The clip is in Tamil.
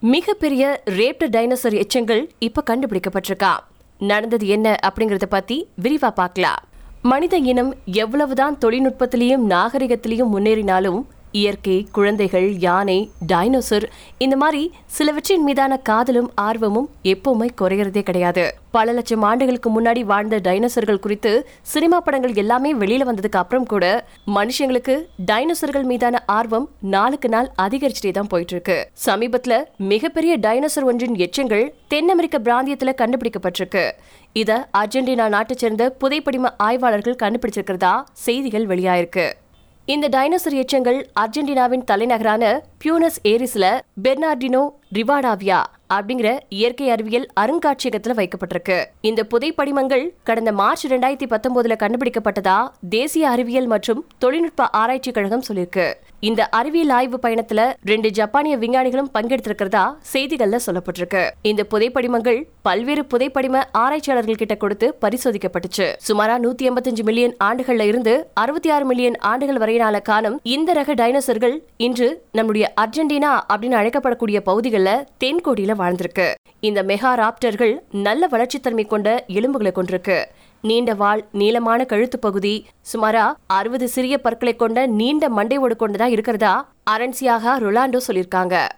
மிகப்பெரிய ரேப்டு டைனோசர் எச்சங்கள் இப்ப கண்டுபிடிக்கப்பட்டிருக்கா? நடந்தது என்ன அப்படிங்கறத பத்தி விரிவா பார்க்கலாம். மனித இனம் எவ்வளவுதான் தொழில்நுட்பத்திலையும் நாகரிகத்திலையும் முன்னேறினாலும் இயற்கை குழந்தைகள் யானை டைனோசர் இந்த மாதிரி சிலவற்றின் மீதான காதலும் ஆர்வமும் எப்பவுமே குறையறதே கிடையாது. பல லட்சம் ஆண்டுகளுக்கு முன்னாடி வாழ்ந்த டைனோசர்கள் குறித்து சினிமா படங்கள் எல்லாமே வெளியில வந்ததுக்கு அப்புறம் கூட மனுஷங்களுக்கு டைனோசர்கள் மீதான ஆர்வம் நாளுக்கு நாள் அதிகரிச்சுட்டே தான் போயிட்டு இருக்கு சமீபத்துல மிகப்பெரிய டைனோசர் ஒன்றின் எச்சங்கள் தென் அமெரிக்க பிராந்தியத்துல கண்டுபிடிக்கப்பட்டிருக்கு. இத அர்ஜென்டினா நாட்டை சேர்ந்த புதைப்படிம ஆய்வாளர்கள் கண்டுபிடிச்சிருக்கிறதா செய்திகள் வெளியாயிருக்கு. இந்த டைனோசர் எச்சங்கள் அர்ஜென்டினாவின் தலைநகரான பியூனஸ் ஏரிஸ்ல பெர்னார்டினோ ரிவாடாவியா அப்படிங்கிற இயற்கை அறிவியல் அருங்காட்சியகத்துல வைக்கப்பட்டிருக்கு. இந்த புதைப்படிமங்கள் கடந்த மார்ச் ரெண்டாயிரத்தி பத்தொன்பதுல கண்டுபிடிக்கப்பட்டதா தேசிய அறிவியல் மற்றும் தொழில்நுட்ப ஆராய்ச்சி கழகம் சொல்லியிருக்கு இந்த அறிவியல் ஆய்வு பயணத்துல ரெண்டு ஜப்பானிய விஞ்ஞானிகளும் பங்கெடுத்திருக்கிறதா செய்திகள்ல சொல்லப்பட்டிருக்கு. இந்த புதைப்படிமங்கள் பல்வேறு புதைப்படிம ஆராய்ச்சியாளர்கள் கிட்ட கொடுத்து பரிசோதிக்கப்பட்டுச்சு. சுமாரா நூத்தி எண்பத்தஞ்சு மில்லியன் ஆண்டுகள்ல இருந்து அறுபத்தி ஆறு மில்லியன் ஆண்டுகள் வரையிலான காலம் இந்த ரக டைனோசர்கள் இன்று நம்முடைய அர்ஜென்டினா அப்படின்னு அழைக்கப்படக்கூடிய பகுதிகளில் தென்கோடியில வாழ்ந்திருக்கு. இந்த மெகா ராப்டர்கள் நல்ல வளர்ச்சித்தன்மை கொண்ட எலும்புகளை கொண்டிருக்கு. நீண்ட வால் நீளமான கழுத்து பகுதி சுமாரா அறுபது சிறிய பற்களை கொண்ட நீண்ட மண்டை ஓடு கொண்டதா இருக்கிறதா அரன்சியாக ரொலாண்டோ சொல்லியிருக்காங்க.